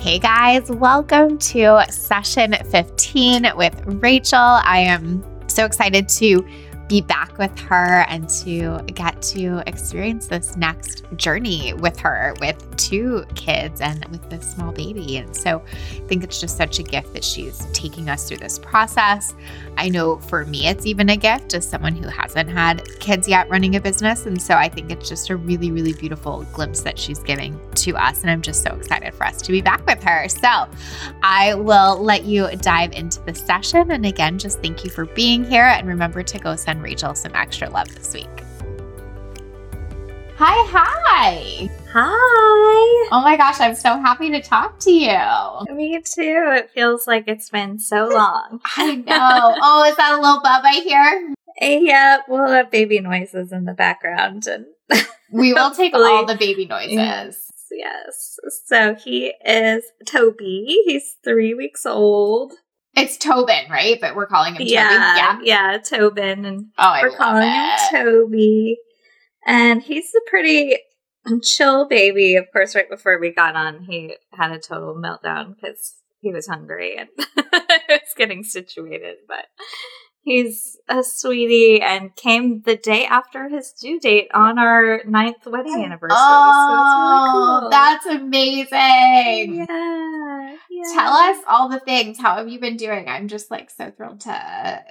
Hey guys, welcome to session 15 with Rachel. I am so excited to be back with her and to get to experience this next journey with her with two kids and with this small baby. And so I think it's just such a gift that she's taking us through this process. I know for me, it's even a gift as someone who hasn't had kids yet running a business. And so I think it's just a really, really beautiful glimpse that she's giving to us. And I'm just so excited for us to be back with her. So I will let you dive into the session. And again, just thank you for being here. And remember to go send Rachel some extra love this week. Hi, hi. Hi. Oh my gosh, I'm so happy to talk to you. Me too. It feels like it's been so long. I know. oh, is that a little bub I hear? Yeah, we'll have baby noises in the background and we will take all the baby noises. Yes, yes. So he is Toby. He's three weeks old. It's Tobin, right? But we're calling him yeah, Toby. Yeah, yeah, Tobin, and oh, we're calling it. him Toby. And he's a pretty chill baby. Of course, right before we got on, he had a total meltdown because he was hungry and it was getting situated. But he's a sweetie and came the day after his due date on our ninth wedding oh, anniversary. Oh, so really cool. that's amazing. Yeah, yeah. Tell us all the things. How have you been doing? I'm just like so thrilled to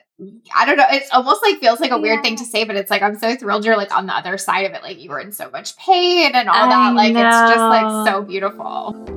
I don't know. It's almost like feels like a weird thing to say, but it's like I'm so thrilled you're like on the other side of it. Like you were in so much pain and all I that. Like know. it's just like so beautiful.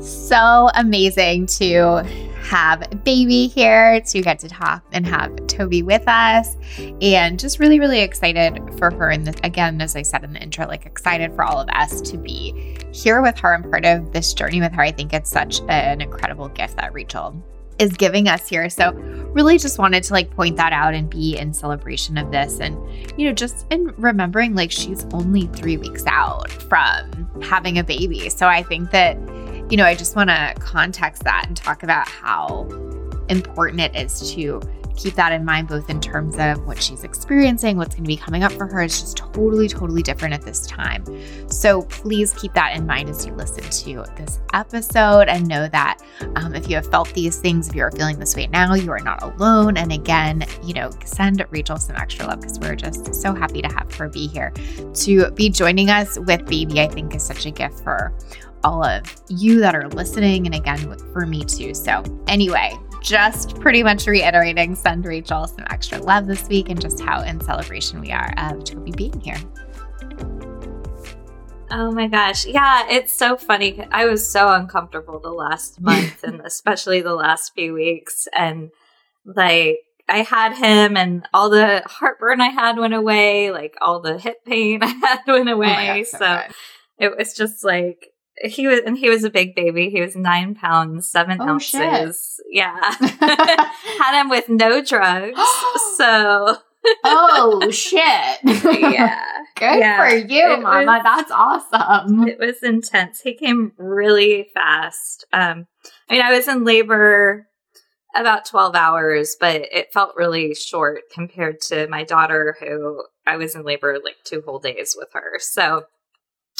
So amazing to have baby here to get to talk and have Toby with us and just really really excited for her and this again as I said in the intro like excited for all of us to be here with her and part of this journey with her I think it's such an incredible gift that Rachel is giving us here. So, really just wanted to like point that out and be in celebration of this. And, you know, just in remembering like she's only three weeks out from having a baby. So, I think that, you know, I just want to context that and talk about how important it is to keep that in mind, both in terms of what she's experiencing, what's going to be coming up for her is just totally, totally different at this time. So please keep that in mind as you listen to this episode and know that um, if you have felt these things, if you are feeling this way now, you are not alone. And again, you know, send Rachel some extra love because we're just so happy to have her be here. To be joining us with baby, I think is such a gift for all of you that are listening and again for me too. So, anyway, just pretty much reiterating send Rachel some extra love this week and just how in celebration we are of Toby being here. Oh my gosh. Yeah, it's so funny. I was so uncomfortable the last month and especially the last few weeks. And like, I had him and all the heartburn I had went away, like all the hip pain I had went oh away. Oh God, so, so it was just like, he was, and he was a big baby. He was nine pounds, seven Oh, ounces. shit. Yeah. had him with no drugs. so, oh shit. yeah. Good Yeah, for you, it Mama. was- That's awesome. It was intense. He came really fast. Um, I mean, I was in labor about 12 hours, but it felt really short compared to my daughter, who I was in labor like two whole days with her. So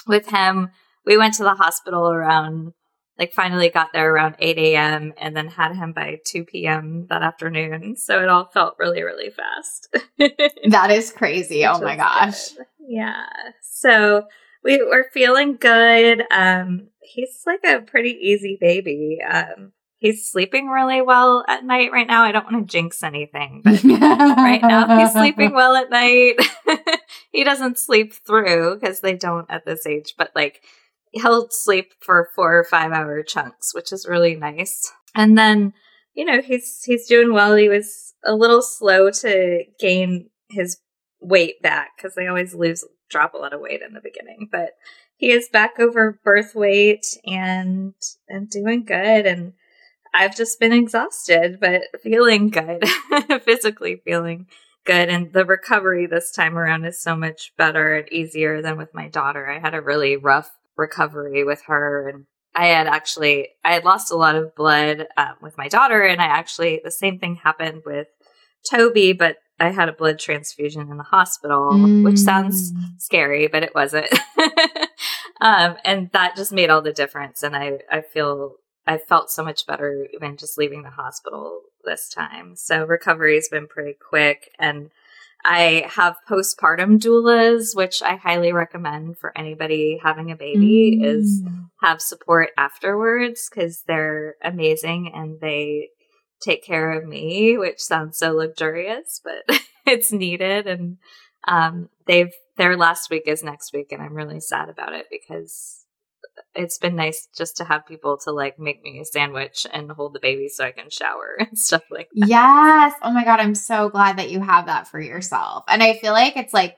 with him, we went to the hospital around, like, finally got there around 8 a.m. and then had him by 2 p.m. that afternoon. So it all felt really, really fast. That is crazy. Oh my gosh. good. Yeah. So we were feeling good. Um, he's like a pretty easy baby. Um, he's sleeping really well at night right now. I don't want to jinx anything, but right now he's sleeping well at night. he doesn't sleep through because they don't at this age, but like he'll sleep for four or five hour chunks, which is really nice. And then, you know, he's he's doing well. He was a little slow to gain his weight back because they always lose drop a lot of weight in the beginning, but he is back over birth weight and and doing good and I've just been exhausted but feeling good physically feeling good and the recovery this time around is so much better and easier than with my daughter. I had a really rough recovery with her and I had actually I had lost a lot of blood um, with my daughter and I actually the same thing happened with Toby but I had a blood transfusion in the hospital, mm. which sounds mm. scary, but it wasn't. um, and that just made all the difference. And I, I feel I felt so much better even just leaving the hospital this time. So recovery has been pretty quick. And I have postpartum doulas, which I highly recommend for anybody having a baby mm. is have support afterwards because they're amazing and they take care of me, which sounds so luxurious, but it's needed. And um, they've their last week is next week, and I'm really sad about it because it's been nice just to have people to like make me a sandwich and hold the baby so I can shower and stuff like that. Yes. Oh my god, I'm so glad that you have that for yourself. And I feel like it's like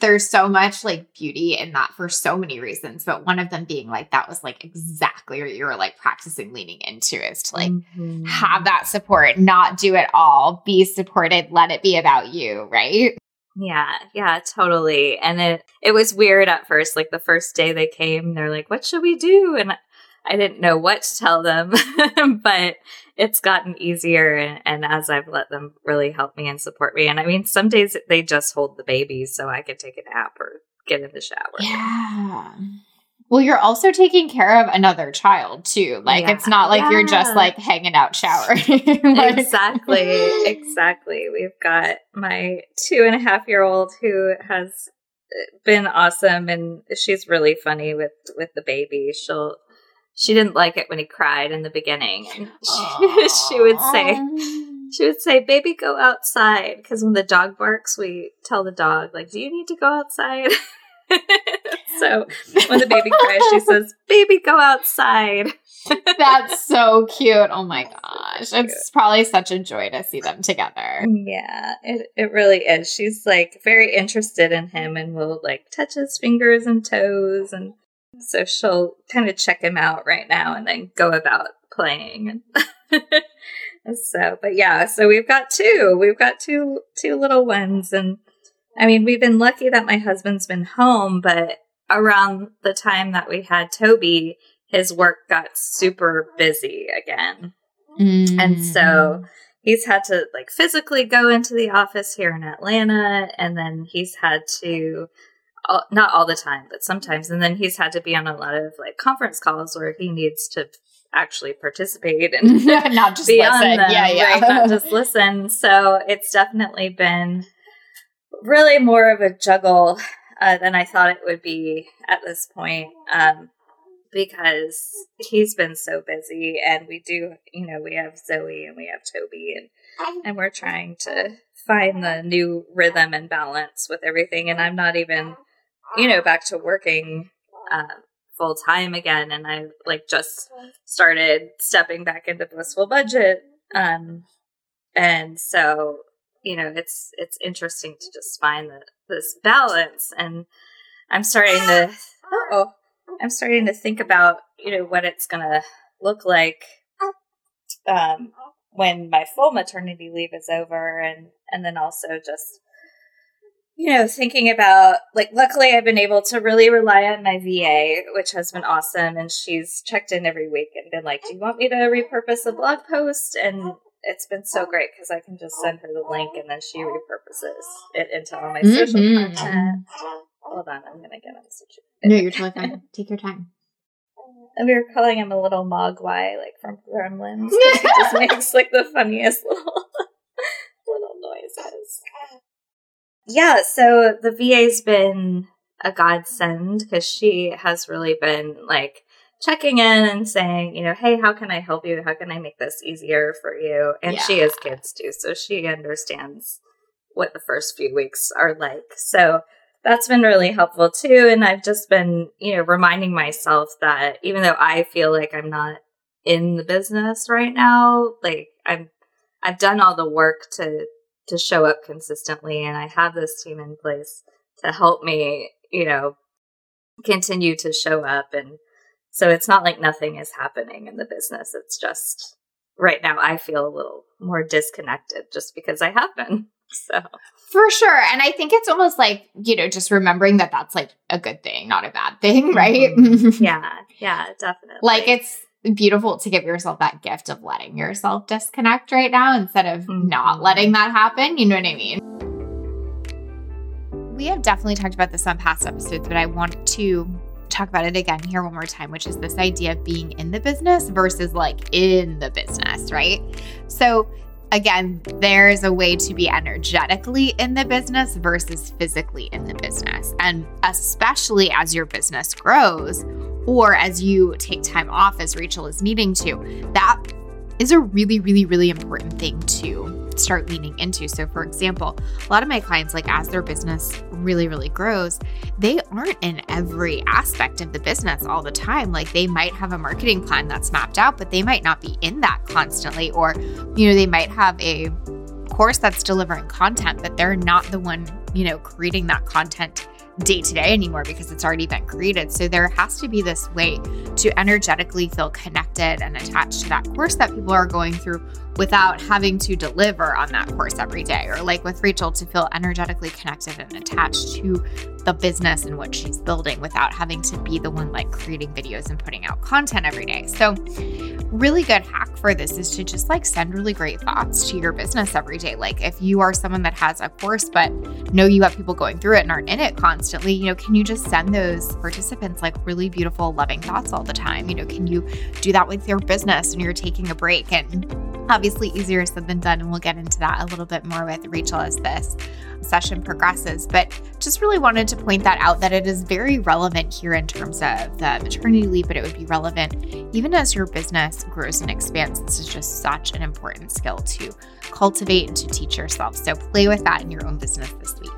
there's so much like beauty in that for so many reasons but one of them being like that was like exactly what you were like practicing leaning into is to like mm-hmm. have that support not do it all be supported let it be about you right yeah yeah totally and it it was weird at first like the first day they came they're like what should we do and I didn't know what to tell them, but it's gotten easier. And, and, as I've let them really help me and support me. And I mean, some days they just hold the baby so I can take a nap or get in the shower. Yeah. Well, you're also taking care of another child too. Like yeah. it's not like yeah. you're just like hanging out showering. like- exactly. Exactly. We've got my two and a half year old who has uh, been awesome and she's really funny with with the baby. She'll she didn't like it when he cried in the beginning. She, she would say, she would say, "Baby, go outside." Because when the dog barks, we tell the dog, "Like, do you need to go outside?" So when the baby cries, she says, "Baby, go outside." That's so cute. Oh my gosh. It's probably such a joy to see them together. Yeah, it, it really is. She's like very interested in him and will like touch his fingers and toes and so she'll kind of check him out right now and then go about playing. so, but yeah, so we've got two. We've got two two little ones and I mean, we've been lucky that my husband's been home, but around the time that we had Toby, his work got super busy again. Mm-hmm. And so he's had to like physically go into the office here in Atlanta and then he's had to all, not all the time, but sometimes. And then he's had to be on a lot of like conference calls where he needs to actually participate and not just be listen. on them, yeah, yeah. Right? not just listen. So it's definitely been really more of a juggle uh, than I thought it would be at this point. Um, because he's been so busy and we do you know we have zoe and we have toby and and we're trying to find the new rhythm and balance with everything and i'm not even you know, back to working uh, full time again. And I like just started stepping back into blissful budget. Um, and so, you know, it's, it's interesting to just find the, this balance. And I'm starting to, oh, I'm starting to think about, you know, what it's to look like, um, when my full maternity leave is over and, and then also just, you know, thinking about like, luckily I've been able to really rely on my VA, which has been awesome. And she's checked in every week and been like, Do you want me to repurpose a blog post? And it's been so great because I can just send her the link and then she repurposes it into all my mm-hmm. social content. Hold on, I'm going to get a message. No, you're totally fine. Take your time. And we were calling him a little mogwai, like from Gremlins. he just makes like the funniest little little noises yeah, so the VA's been a godsend because she has really been like checking in and saying, you know, hey, how can I help you? How can I make this easier for you? And yeah. she has kids too, so she understands what the first few weeks are like. So that's been really helpful too. And I've just been, you know, reminding myself that even though I feel like I'm not in the business right now, like I'm I've done all the work to to show up consistently and I have this team in place to help me, you know, continue to show up and so it's not like nothing is happening in the business. It's just right now I feel a little more disconnected just because I have been. So for sure. And I think it's almost like, you know, just remembering that that's like a good thing, not a bad thing, right? Mm-hmm. yeah. Yeah, definitely. like it's beautiful to give yourself that gift of letting yourself disconnect right now instead of mm-hmm. not letting that happen. You know what I mean? We have definitely talked about this on past episodes, but I want to talk about it again here one more time, which is this idea of being in the business versus like in the business, right? So, again, there's a way to be energetically in the business versus physically in the business. And especially as your business grows or as you take time off, as Rachel is needing to, that is a really, really, really important thing to start leaning into. So, for example, a lot of my clients, like as their business really, really grows, they aren't in every aspect of the business all the time. Like they might have a marketing plan that's mapped out, but they might not be in that constantly. Or, you know, they might have a course that's delivering content, but they're not the one, you know, creating that content day to day anymore because it's already been created. So there has to be this way to energetically feel connected and attached to that course that people are going through without having to deliver on that course every day. Or like with Rachel, to feel energetically connected and attached to the business and what she's building without having to be the one like creating videos and putting out content every day. So, really good hack for this is to just like send really great thoughts to your business every day. Like, if you are someone that has a course, but know you have people going through it and aren't in it constantly, you know, can you just send those participants like really beautiful, loving thoughts all the time? You know, can you do that with your business when you're taking a break? And obviously, easier said than done. And we'll get into that a little bit more with Rachel as this session progresses. But just really wanted to point that out that it is very relevant here in terms of the maternity leave, but it would be relevant even as your business grows and expands. This is just such an important skill to cultivate and to teach yourself. So play with that in your own business this week.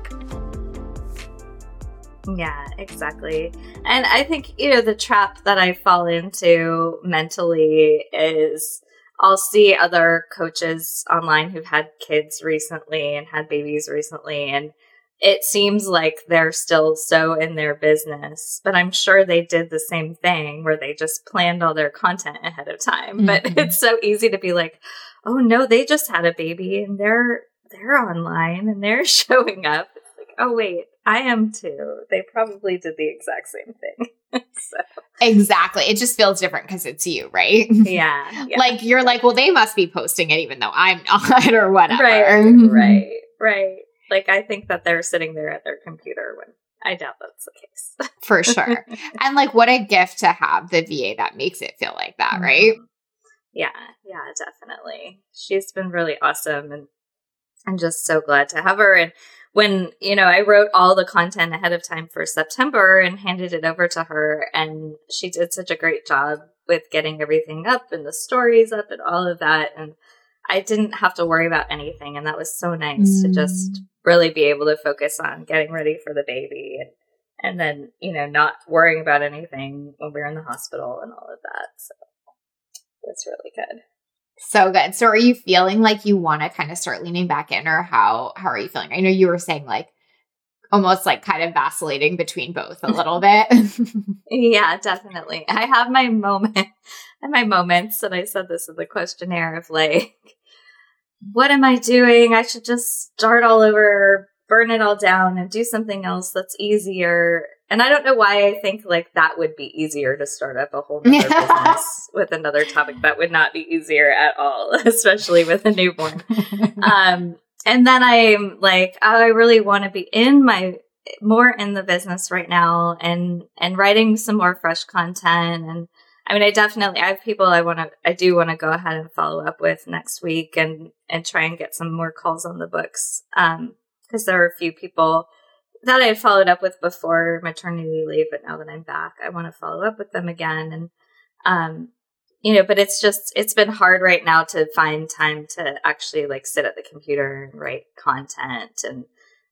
Yeah, exactly. And I think, you know, the trap that I fall into mentally is I'll see other coaches online who've had kids recently and had babies recently, and it seems like they're still so in their business. But I'm sure they did the same thing where they just planned all their content ahead of time. Mm-hmm. But it's so easy to be like, oh no, they just had a baby and they're they're online and they're showing up. It's like, oh wait, I am too. They probably did the exact same thing. so. Exactly. It just feels different because it's you, right? Yeah, yeah, Like you're like, well, they must be posting it even though I'm not or whatever. Right. Right. Right. Like I think that they're sitting there at their computer when I doubt that's the case. For sure. and like what a gift to have the VA that makes it feel like that, mm-hmm. right? Yeah, yeah, definitely. She's been really awesome and I'm just so glad to have her. And when, you know, I wrote all the content ahead of time for September and handed it over to her, and she did such a great job with getting everything up and the stories up and all of that. And I didn't have to worry about anything. And that was so nice mm. to just mm. really be able to focus on getting ready for the baby and, and then, you know, not worrying about anything when we were in the hospital and all of that. So it's really good. So good. So are you feeling like you want to kind of start leaning back in or how how are you feeling? I know you were saying like almost like kind of vacillating between both a little bit. yeah, definitely. I have my moment and my moments and I said this in the questionnaire of like what am I doing? I should just start all over, burn it all down and do something else that's easier and I don't know why I think like that would be easier to start up a whole other business with another topic. That would not be easier at all, especially with a newborn. um, and then I'm like, oh, I really want to be in my more in the business right now and and writing some more fresh content and I mean I definitely I have people I want to I do want to go ahead and follow up with next week and and try and get some more calls on the books um because there are a few people that I had followed up with before maternity leave, but now that I'm back, I want to follow up with them again. And, um, you know, but it's just, it's been hard right now to find time to actually like sit at the computer and write content. And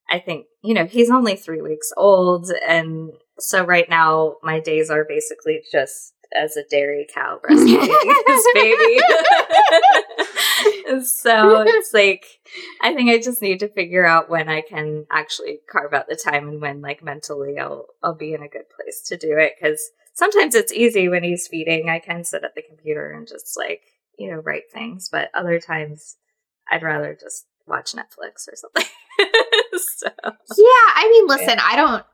I think, you know, he's only three weeks old. And so right now my days are basically just as a dairy cow breastfeeding his baby. so it's like I think I just need to figure out when I can actually carve out the time and when like mentally I'll I'll be in a good place to do it because sometimes it's easy when he's feeding. I can sit at the computer and just like you know write things, but other times I'd rather just watch Netflix or something. so, yeah, I mean, listen, yeah. I don't.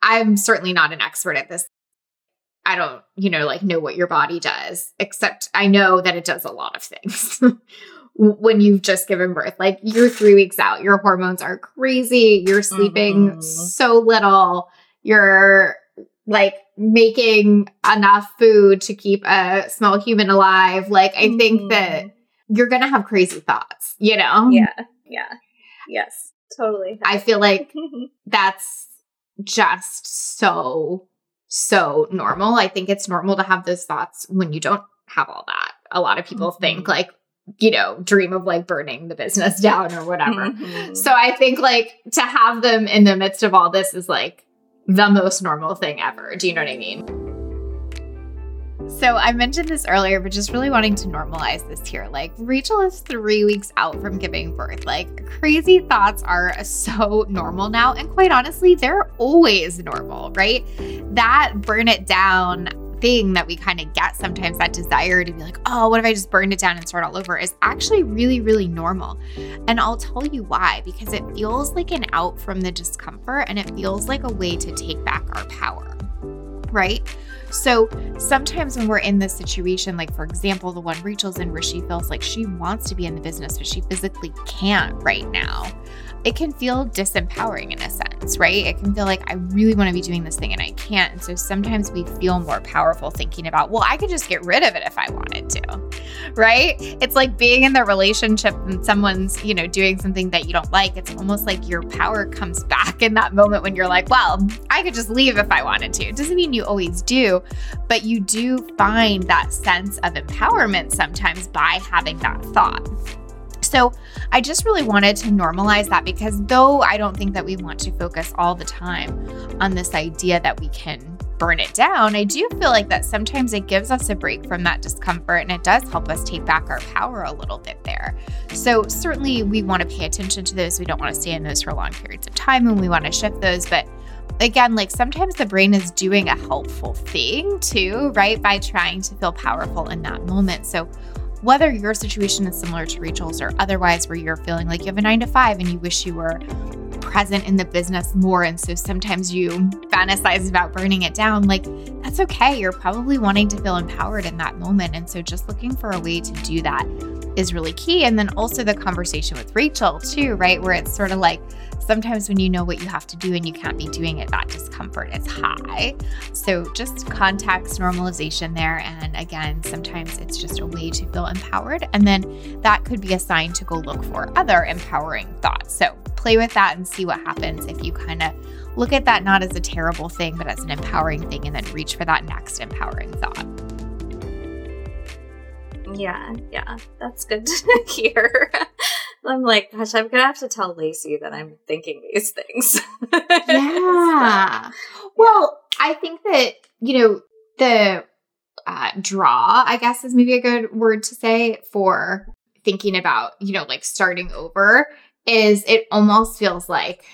I'm certainly not an expert at this. I don't, you know, like know what your body does, except I know that it does a lot of things. when you've just given birth, like you're three weeks out, your hormones are crazy, you're sleeping mm-hmm. so little, you're like making enough food to keep a small human alive. Like, I mm-hmm. think that you're going to have crazy thoughts, you know? Yeah. Yeah. Yes. Totally. I feel like that's just so, so normal. I think it's normal to have those thoughts when you don't have all that. A lot of people mm-hmm. think, like, you know, dream of like burning the business down or whatever. Mm-hmm. So I think like to have them in the midst of all this is like the most normal thing ever. Do you know what I mean? So I mentioned this earlier, but just really wanting to normalize this here. Like Rachel is three weeks out from giving birth. Like crazy thoughts are so normal now. And quite honestly, they're always normal, right? That burn it down thing that we kind of get sometimes that desire to be like, oh, what if I just burned it down and start all over is actually really, really normal. And I'll tell you why because it feels like an out from the discomfort and it feels like a way to take back our power, right? So sometimes when we're in this situation, like for example, the one Rachel's in where she feels like she wants to be in the business, but she physically can't right now it can feel disempowering in a sense, right? It can feel like I really want to be doing this thing and I can't. And so sometimes we feel more powerful thinking about, well, I could just get rid of it if I wanted to, right? It's like being in the relationship and someone's, you know, doing something that you don't like. It's almost like your power comes back in that moment when you're like, well, I could just leave if I wanted to. It doesn't mean you always do, but you do find that sense of empowerment sometimes by having that thought. So I just really wanted to normalize that because though I don't think that we want to focus all the time on this idea that we can burn it down, I do feel like that sometimes it gives us a break from that discomfort and it does help us take back our power a little bit there. So, certainly, we want to pay attention to those. We don't want to stay in those for long periods of time and we want to shift those. But again, like sometimes the brain is doing a helpful thing too, right? By trying to feel powerful in that moment. So, whether your situation is similar to Rachel's or otherwise, where you're feeling like you have a nine to five and you wish you were present in the business more. And so sometimes you fantasize about burning it down, like that's okay. You're probably wanting to feel empowered in that moment. And so just looking for a way to do that is really key. And then also the conversation with Rachel, too, right? Where it's sort of like, sometimes when you know what you have to do and you can't be doing it, that discomfort is high. So just context normalization there. And again, sometimes it's just a way to feel empowered. And then that could be a sign to go look for other empowering thoughts. So play with that and see what happens if you kind of look at that not as a terrible thing, but as an empowering thing, and then reach for that next empowering thought. Yeah, yeah, that's good to hear. I'm like, gosh, I'm gonna have to tell Lacey that I'm thinking these things. yeah. Well, I think that you know the uh, draw, I guess, is maybe a good word to say for thinking about you know like starting over. Is it almost feels like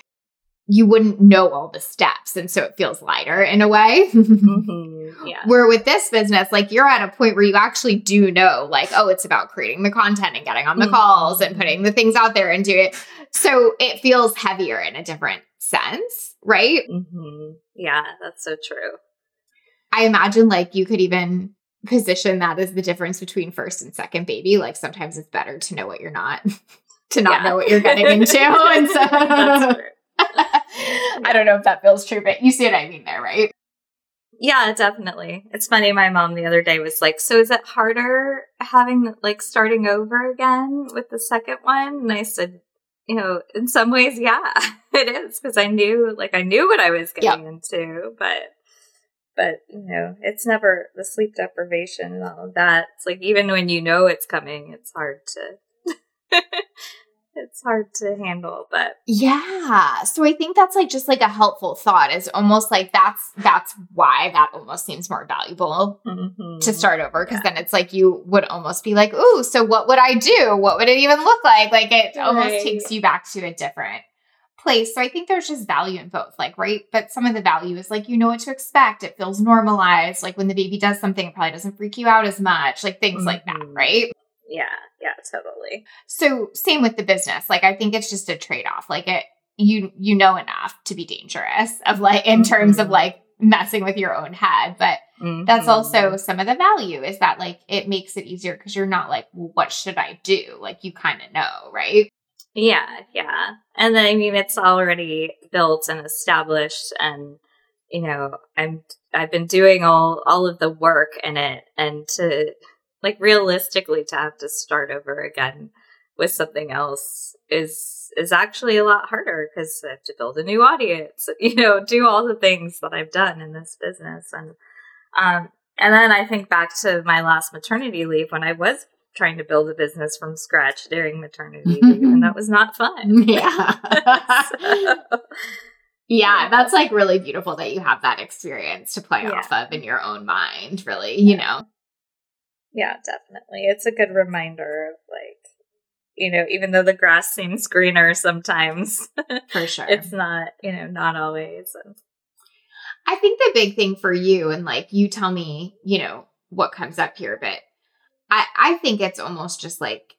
you wouldn't know all the steps. And so it feels lighter in a way. mm-hmm. yeah. Where with this business, like you're at a point where you actually do know, like, oh, it's about creating the content and getting on the mm-hmm. calls and putting the things out there and do it. So it feels heavier in a different sense, right? Mm-hmm. Yeah, that's so true. I imagine like you could even position that as the difference between first and second baby. Like sometimes it's better to know what you're not, to not yeah. know what you're getting into. and so I don't know if that feels true, but you see what I mean there, right? Yeah, definitely. It's funny. My mom the other day was like, "So is it harder having like starting over again with the second one?" And I said, "You know, in some ways, yeah, it is because I knew, like, I knew what I was getting yep. into, but." But you know, it's never the sleep deprivation and all of that. It's like even when you know it's coming, it's hard to it's hard to handle, but yeah. So I think that's like just like a helpful thought is almost like that's that's why that almost seems more valuable mm-hmm. to start over because yeah. then it's like you would almost be like, "Ooh, so what would I do? What would it even look like?" Like it right. almost takes you back to a different place. So I think there's just value in both, like, right? But some of the value is like, you know what to expect. It feels normalized. Like when the baby does something, it probably doesn't freak you out as much, like things mm-hmm. like that, mm-hmm. right? Yeah, yeah, totally. So same with the business. Like I think it's just a trade-off. Like it you you know enough to be dangerous of like in mm-hmm. terms of mm-hmm. like messing with your own head, but mm-hmm. that's also some of the value is that like it makes it easier because you're not like, well, what should I do? Like you kind of know, right? Yeah, yeah. And then I mean it's already built and established and you know, I'm I've been doing all all of the work in it and to like realistically to have to start over again with something else is is actually a lot harder because I have to build a new audience, you know, do all the things that I've done in this business. And um and then I think back to my last maternity leave when I was trying to build a business from scratch during maternity leave, and that was not fun. Yeah. so, yeah, that's like really beautiful that you have that experience to play yeah. off of in your own mind, really, you know. Yeah, definitely. It's a good reminder of like, you know, even though the grass seems greener sometimes, for sure, it's not, you know, not always. And I think the big thing for you, and like you tell me, you know, what comes up here, but I, I think it's almost just like,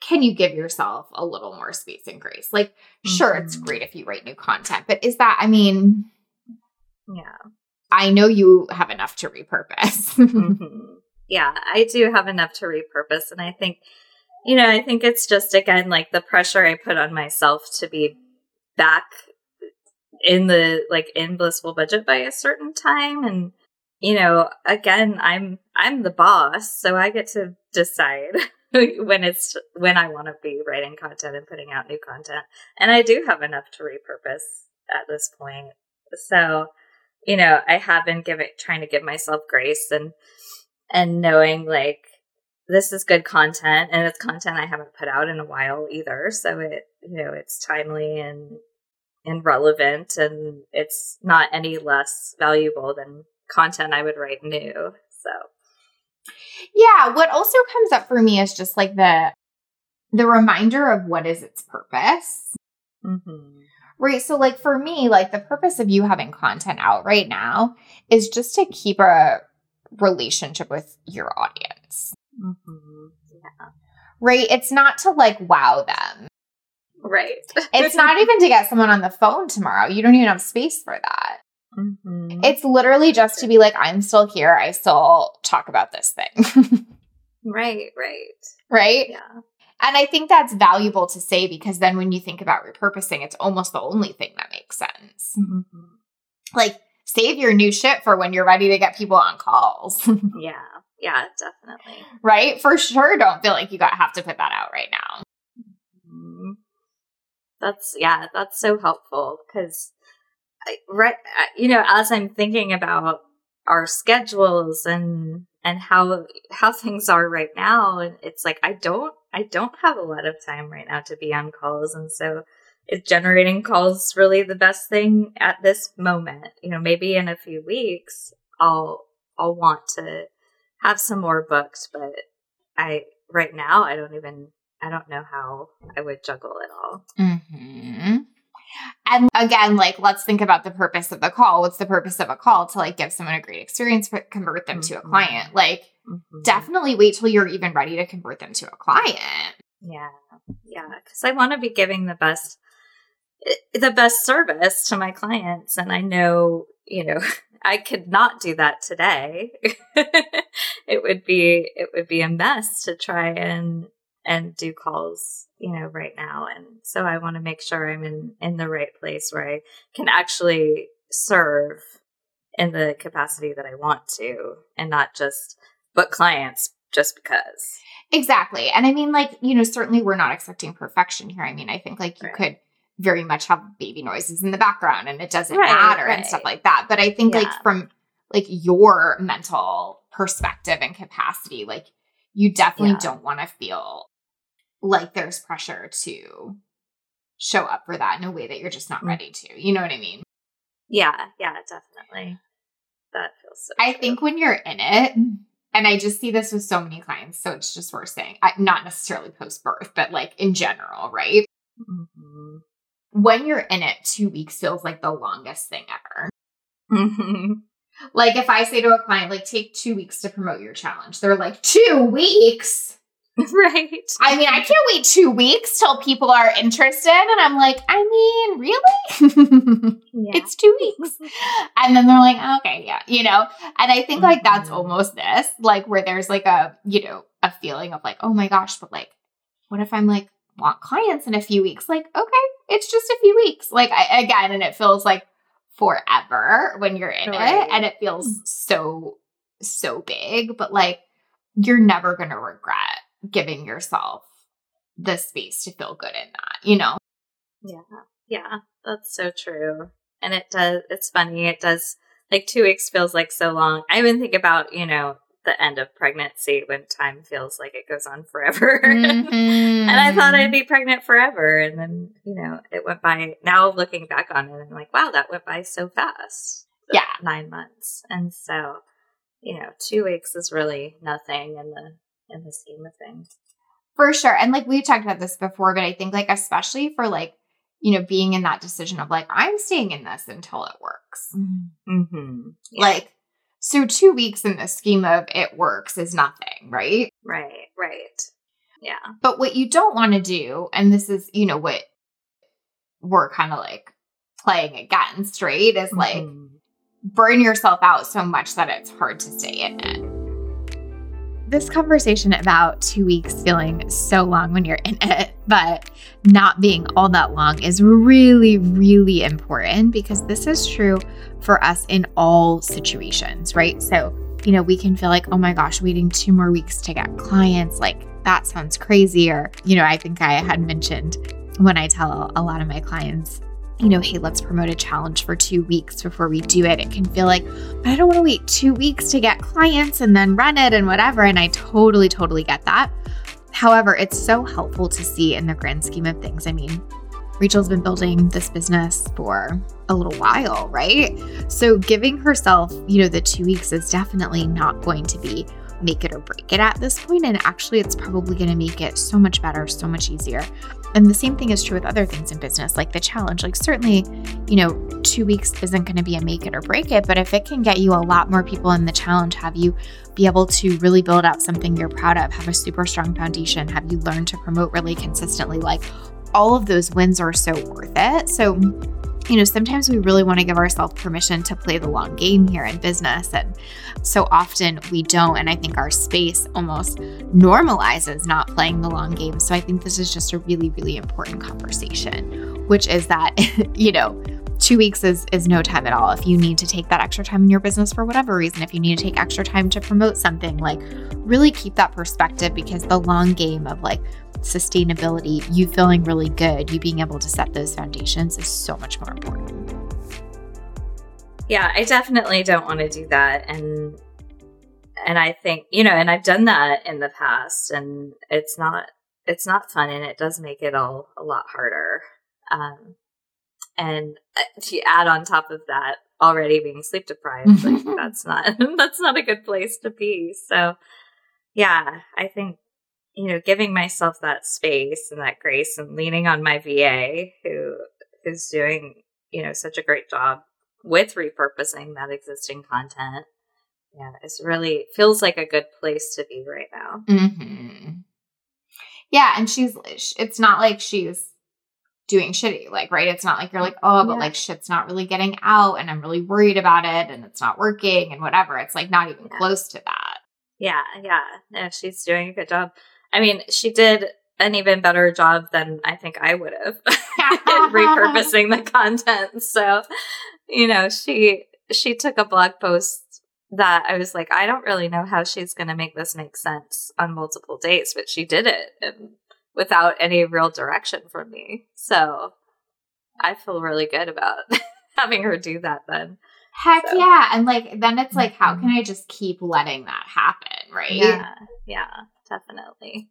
can you give yourself a little more space and grace? Like, mm-hmm. sure, it's mm-hmm. great if you write new content, but is that, I mean, yeah. I know you have enough to repurpose. mm-hmm yeah, I do have enough to repurpose. And I think, you know, I think it's just, again, like the pressure I put on myself to be back in the, like, in blissful budget by a certain time. And, you know, again, I'm, I'm the boss, so I get to decide when it's, when I want to be writing content and putting out new content. And I do have enough to repurpose at this point. So, you know, I have been giving, trying to give myself grace and, and knowing like this is good content and it's content I haven't put out in a while either. So it, you know, it's timely and, and relevant and it's not any less valuable than content I would write new. So yeah, what also comes up for me is just like the the reminder of what is its purpose. Mm-hmm. Right. So, like for me, like the purpose of you having content out right now is just to keep a relationship with your audience. Mm-hmm. Yeah. Right? It's not to like wow them. Right. it's not even to get someone on the phone tomorrow. You don't even have space for that. Mm-hmm. It's literally just to be like, I'm still here. I still talk about this thing. right, right. Right? Yeah. And I think that's valuable to say because then when you think about repurposing, it's almost the only thing that makes sense. Mm-hmm. Like, save your new shit for when you're ready to get people on calls. yeah. Yeah, definitely. Right? For sure don't feel like you got have to put that out right now. Mm-hmm. That's yeah, that's so helpful cuz right you know, as I'm thinking about our schedules and and how how things are right now and it's like I don't I don't have a lot of time right now to be on calls and so is generating calls really the best thing at this moment? You know, maybe in a few weeks I'll I'll want to have some more books, but I right now I don't even I don't know how I would juggle it all. Mm-hmm. And again, like let's think about the purpose of the call. What's the purpose of a call? To like give someone a great experience, but convert them mm-hmm. to a mm-hmm. client. Like mm-hmm. definitely wait till you're even ready to convert them to a client. Yeah, yeah, because I want to be giving the best the best service to my clients. And I know, you know, I could not do that today. it would be, it would be a mess to try and, and do calls, you know, right now. And so I want to make sure I'm in, in the right place where I can actually serve in the capacity that I want to and not just book clients just because. Exactly. And I mean, like, you know, certainly we're not expecting perfection here. I mean, I think like you right. could very much have baby noises in the background and it doesn't right, matter right. and stuff like that. But I think yeah. like from like your mental perspective and capacity, like you definitely yeah. don't want to feel like there's pressure to show up for that in a way that you're just not Mm. ready to. You know what I mean? Yeah, yeah, definitely. That feels so I true. think when you're in it, and I just see this with so many clients, so it's just worth saying, I, not necessarily post birth, but like in general, right? Mhm. When you're in it, two weeks feels like the longest thing ever. Mhm. Like if I say to a client, like, take two weeks to promote your challenge, they're like, two weeks? right. I mean, I can't wait two weeks till people are interested. And I'm like, I mean, really? Yeah. it's two weeks. And then they're like, okay, yeah, you know? And I think like that's Mhm. almost this, like where there's like a, you know, a feeling of like, oh my gosh, but like, what if I'm like, want clients in a few weeks? Like, okay, it's just a few weeks. Like, I, again, and it feels like forever when you're in Right. it. And it feels so, so big, but like, you're never going to regret giving yourself the space to feel good in that, you know? Yeah. Yeah. That's so true. And it does, it's funny. It does, like, two weeks feels like so long. I even think about, you know, the end of pregnancy when time feels like it goes on forever. Mm-hmm. and I thought I'd be pregnant forever. And then, you know, it went by. Now looking back on it, I'm like, wow, that went by so fast. Yeah. Nine months. And so, you know, two weeks is really nothing in the, in the scheme of things. For sure. And like we've talked about this before, but I think like especially for like, you know, being in that decision of like, I'm staying in this until it works. Mm-hmm. Like, so two weeks in the scheme of it works is nothing, right? right, right. Yeah. But what you don't want to do, and this is, you know, what we're kind of like playing against, right? Is like Mhm. burn yourself out so much that it's hard to stay in it. This conversation about two weeks feeling so long when you're in it, but not being all that long is really, really important because this is true for us in all situations, right? So, you know, we can feel like, oh my gosh, waiting two more weeks to get clients, like that sounds crazy. Or, you know, I think I had mentioned when I tell a lot of my clients, you know, hey, let's promote a challenge for two weeks before we do it. It can feel like, but I don't want to wait two weeks to get clients and then run it and whatever. And I totally, totally get that. However, it's so helpful to see in the grand scheme of things. I mean, Rachel's been building this business for a little while, right? So giving herself, you know, the two weeks is definitely not going to be make it or break it at this point. And actually, it's probably going to make it so much better, so much easier. And the same thing is true with other things in business, like the challenge. Like, certainly, you know, two weeks isn't going to be a make it or break it, but if it can get you a lot more people in the challenge, have you be able to really build out something you're proud of, have a super strong foundation, have you learned to promote really consistently, like all of those wins are so worth it. So, you know, sometimes we really want to give ourselves permission to play the long game here in business. And so often we don't. And I think our space almost normalizes not playing the long game. So I think this is just a really, really important conversation, which is that, you know, two weeks is is no time at all if you need to take that extra time in your business for whatever reason if you need to take extra time to promote something like really keep that perspective because the long game of like sustainability you feeling really good you being able to set those foundations is so much more important Yeah, I definitely don't want to do that and and I think, you know, and I've done that in the past and it's not it's not fun and it does make it all a lot harder. Um and uh, if you add on top of that already being sleep deprived, like that's not that's not a good place to be. So yeah, I think you know, giving myself that space and that grace and leaning on my VA who's doing, you know, such a great job with repurposing that existing content. Yeah, it's really feels like a good place to be right now. mm-hmm. yeah and she's it's not like she's doing shitty like right it's not like you're like oh but Yeah. like shit's not really getting out and i'm really worried about it and it's not working and whatever it's like not even Yeah. close to that Yeah, yeah. No, she's doing a good job. I mean, she did an even better job than I think I would have in repurposing the content. So, you know, she she took a blog post that I was like, I don't really know how she's going to make this make sense on multiple days, but she did it and without any real direction from me. So, I feel really good about having her do that then. heck So- yeah and like then it's like how Mhm. can i just keep letting that happen right Yeah, yeah, definitely.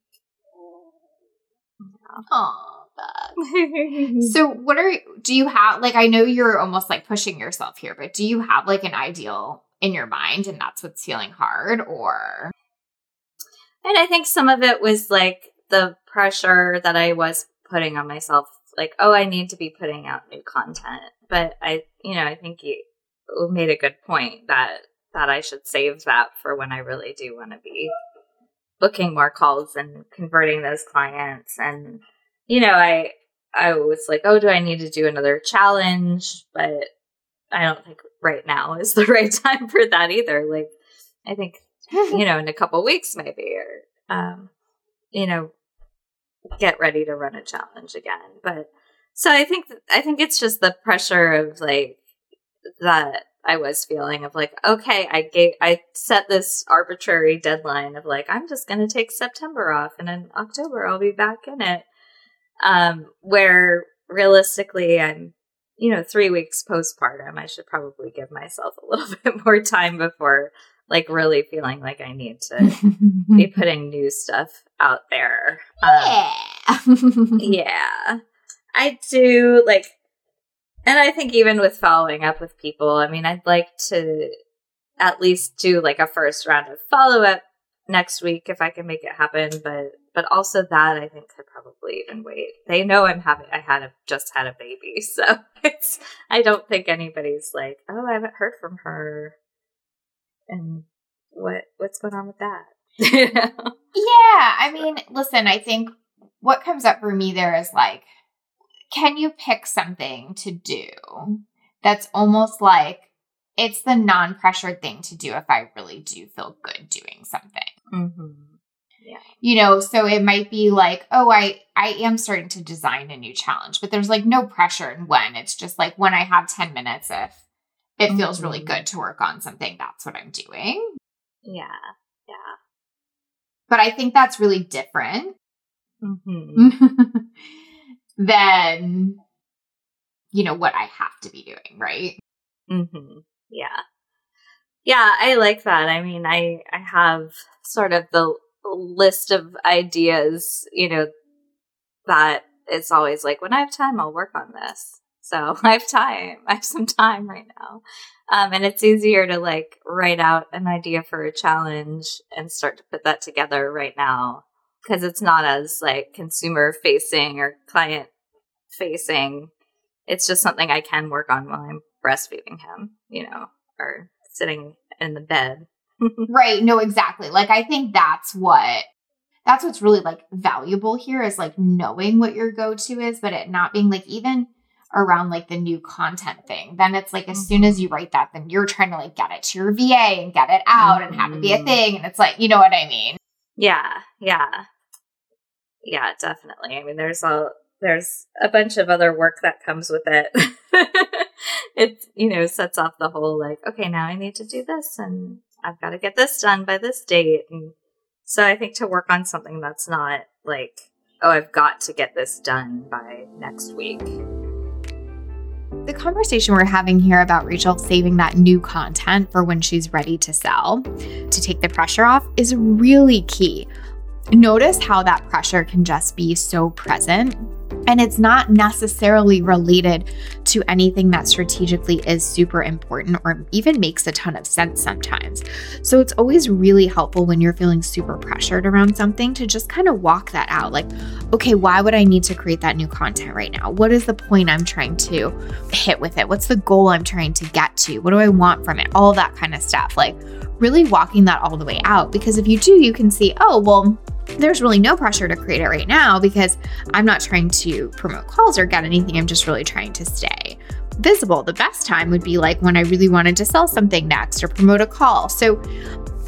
Oh, so what are do you have like I know you're almost like pushing yourself here, but do you have like an ideal in your mind and that's what's feeling hard or and I think some of it was like the pressure that I was putting on myself like oh I need to be putting out new content. But I you know, I think you made a good point that that I should save that for when I really do want to be booking more calls and converting those clients and you know, I I was like, oh, do I need to do another challenge? But I don't think right now is the right time for that either. Like, I think you know, in a couple weeks maybe, or um, you know, get ready to run a challenge again. But so I think I think it's just the pressure of like that I was feeling of like, okay, I gave I set this arbitrary deadline of like, I'm just gonna take September off and in October I'll be back in it um, where realistically I'm, you know, three weeks postpartum. I should probably give myself a little bit more time before like really feeling like I need to be putting new stuff out there. Um, yeah. I do like, and I think even with following up with people, I mean, I'd like to at least do like a first round of follow up next week if I can make it happen. But but also that I think could probably even wait. They know I'm having I had a, just had a baby, so it's I don't think anybody's like, oh, I haven't heard from her, and what what's going on with that? yeah, I mean, listen, I think what comes up for me there is like, can you pick something to do that's almost like it's the non pressured thing to do if I really do feel good doing something. Mm-hmm. Yeah. You know, so it might be like, oh, I I am starting to design a new challenge, but there's like no pressure in when. It's just like when I have 10 minutes if it mm-hmm. feels really mm-hmm. good to work on something, that's what I'm doing. Yeah. Yeah. But I think that's really different mm-hmm. than you know what I have to be doing, right? Mm-hmm. Yeah. Yeah, I like that. I mean, I I have sort of the list of ideas, you know, that it's always like when I have time, I'll work on this. So I have time. I have some time right now. Um, and it's easier to like write out an idea for a challenge and start to put that together right now because it's not as like consumer facing or client facing. It's just something I can work on while I'm breastfeeding him, you know, or sitting in the bed right. No, exactly. Like I think that's what that's what's really like valuable here is like knowing what your go-to is, but it not being like even around like the new content thing. Then it's like as mm-hmm. soon as mm-hmm. you write that, then you're trying to like get it to your VA and get it out mm-hmm. and have it be a mm-hmm. thing. And it's like, you know what I mean? Yeah, yeah. Yeah, definitely. I mean there's a there's a bunch of other work that comes with it. it, you know, sets off the whole like, okay, now I need to do this and I've got to get this done by this date. And so I think to work on something that's not like, oh, I've got to get this done by next week. The conversation we're having here about Rachel saving that new content for when she's ready to sell to take the pressure off is really key. Notice how that pressure can just be so present and it's not necessarily related to anything that strategically is super important or even makes a ton of sense sometimes. So it's always really helpful when you're feeling super pressured around something to just kind of walk that out. Like, okay, why would I need to create that new content right now? What is the point I'm trying to hit with it? What's the goal I'm trying to get to? What do I want from it? All that kind of stuff. Like, really walking that all the way out. Because if you do, you can see, oh, well, there's really no pressure to create it right now because I'm not trying to promote calls or get anything. I'm just really trying to stay visible. The best time would be like when I really wanted to sell something next or promote a call. So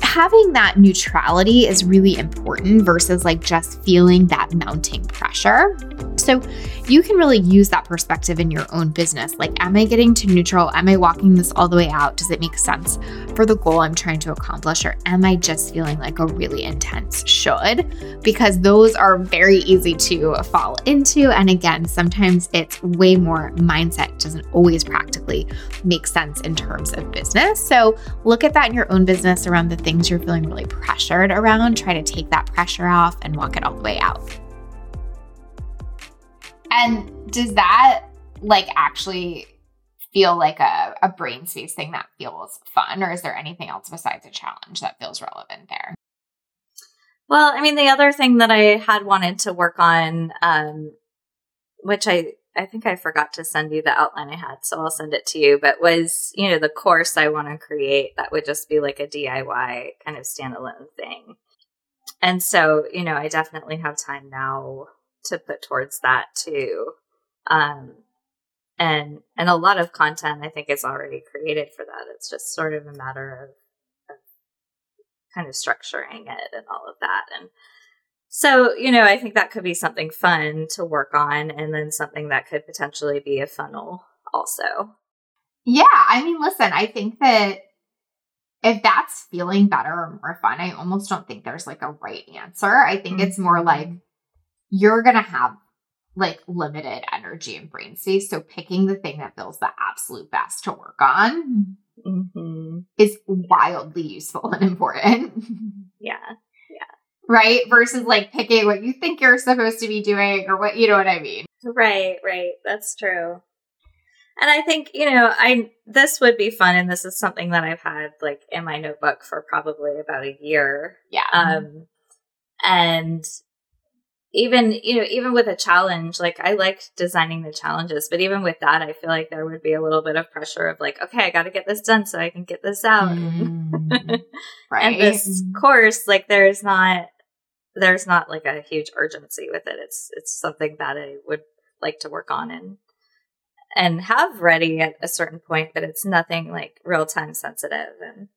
having that neutrality is really important versus like just feeling that mounting pressure. So you can really use that perspective in your own business. Like, am I getting to neutral? Am I walking this all the way out? Does it make sense for the goal I'm trying to accomplish? Or am I just feeling like a really intense should? Because those are very easy to fall into. And again, sometimes it's way more mindset, doesn't always practically make sense in terms of business. So look at that in your own business around the things you're feeling really pressured around. Try to take that pressure off and walk it all the way out. And does that like actually feel like a, a brain space thing that feels fun, or is there anything else besides a challenge that feels relevant there? Well, I mean, the other thing that I had wanted to work on, um, which I I think I forgot to send you the outline I had, so I'll send it to you. But was you know the course I want to create that would just be like a DIY kind of standalone thing. And so you know I definitely have time now to put towards that too. Um, and and a lot of content I think is already created for that. It's just sort of a matter of, of kind of structuring it and all of that. And so, you know, I think that could be something fun to work on and then something that could potentially be a funnel also. Yeah, I mean, listen, I think that if that's feeling better or more fun, I almost don't think there's like a right answer. I think mm-hmm. it's more like mm-hmm. you're going to have like limited energy and brain space. So picking the thing that feels the absolute best to work on mm-hmm. is wildly useful and important. Yeah. Right? Versus like picking what you think you're supposed to be doing or what, you know what I mean? Right, right. That's true. And I think, you know, I this would be fun and this is something that I've had like in my notebook for probably about a year. Yeah. Um and even you know even with a challenge like i liked designing the challenges but even with that i feel like there would be a little bit of pressure of like okay i got to get this done so i can get this out mm, right and this course like there's not there's not like a huge urgency with it it's it's something that i would like to work on and and have ready at a certain point but it's nothing like real time sensitive and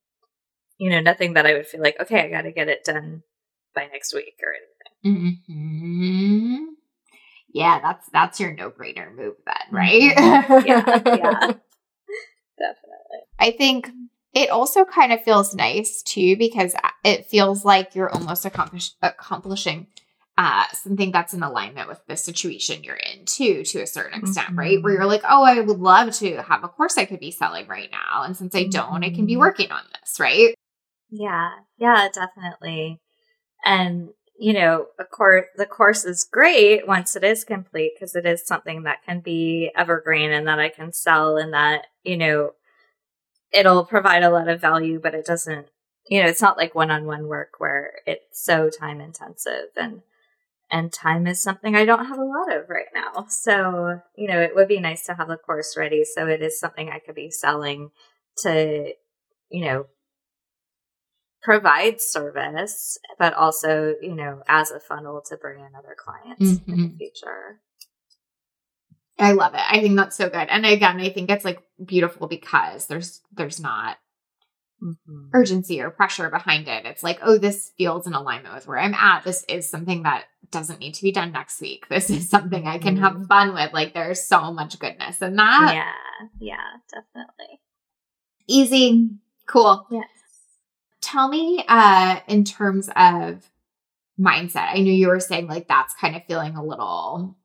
you know nothing that i would feel like okay i got to get it done by next week or anything Mm-hmm. Yeah, that's that's your no brainer move then, mm-hmm. right? yeah, yeah, definitely. I think it also kind of feels nice too because it feels like you're almost accomplish- accomplishing uh, something that's in alignment with the situation you're in too, to a certain extent, mm-hmm. right? Where you're like, oh, I would love to have a course I could be selling right now. And since I don't, I can be mm-hmm. working on this, right? Yeah, yeah, definitely. And you know, a course, the course is great once it is complete because it is something that can be evergreen and that I can sell and that, you know, it'll provide a lot of value, but it doesn't, you know, it's not like one on one work where it's so time intensive and, and time is something I don't have a lot of right now. So, you know, it would be nice to have the course ready so it is something I could be selling to, you know, provide service, but also, you know, as a funnel to bring in other clients mm-hmm. in the mm-hmm. future. I love it. I think that's so good. And again, I think it's like beautiful because there's there's not mm-hmm. urgency or pressure behind it. It's like, oh, this feels in alignment with where I'm at. This is something that doesn't need to be done next week. This is something I can mm-hmm. have fun with. Like there's so much goodness in that. Yeah. Yeah, definitely. Easy. Cool. Yeah tell me uh in terms of mindset. I knew you were saying like that's kind of feeling a little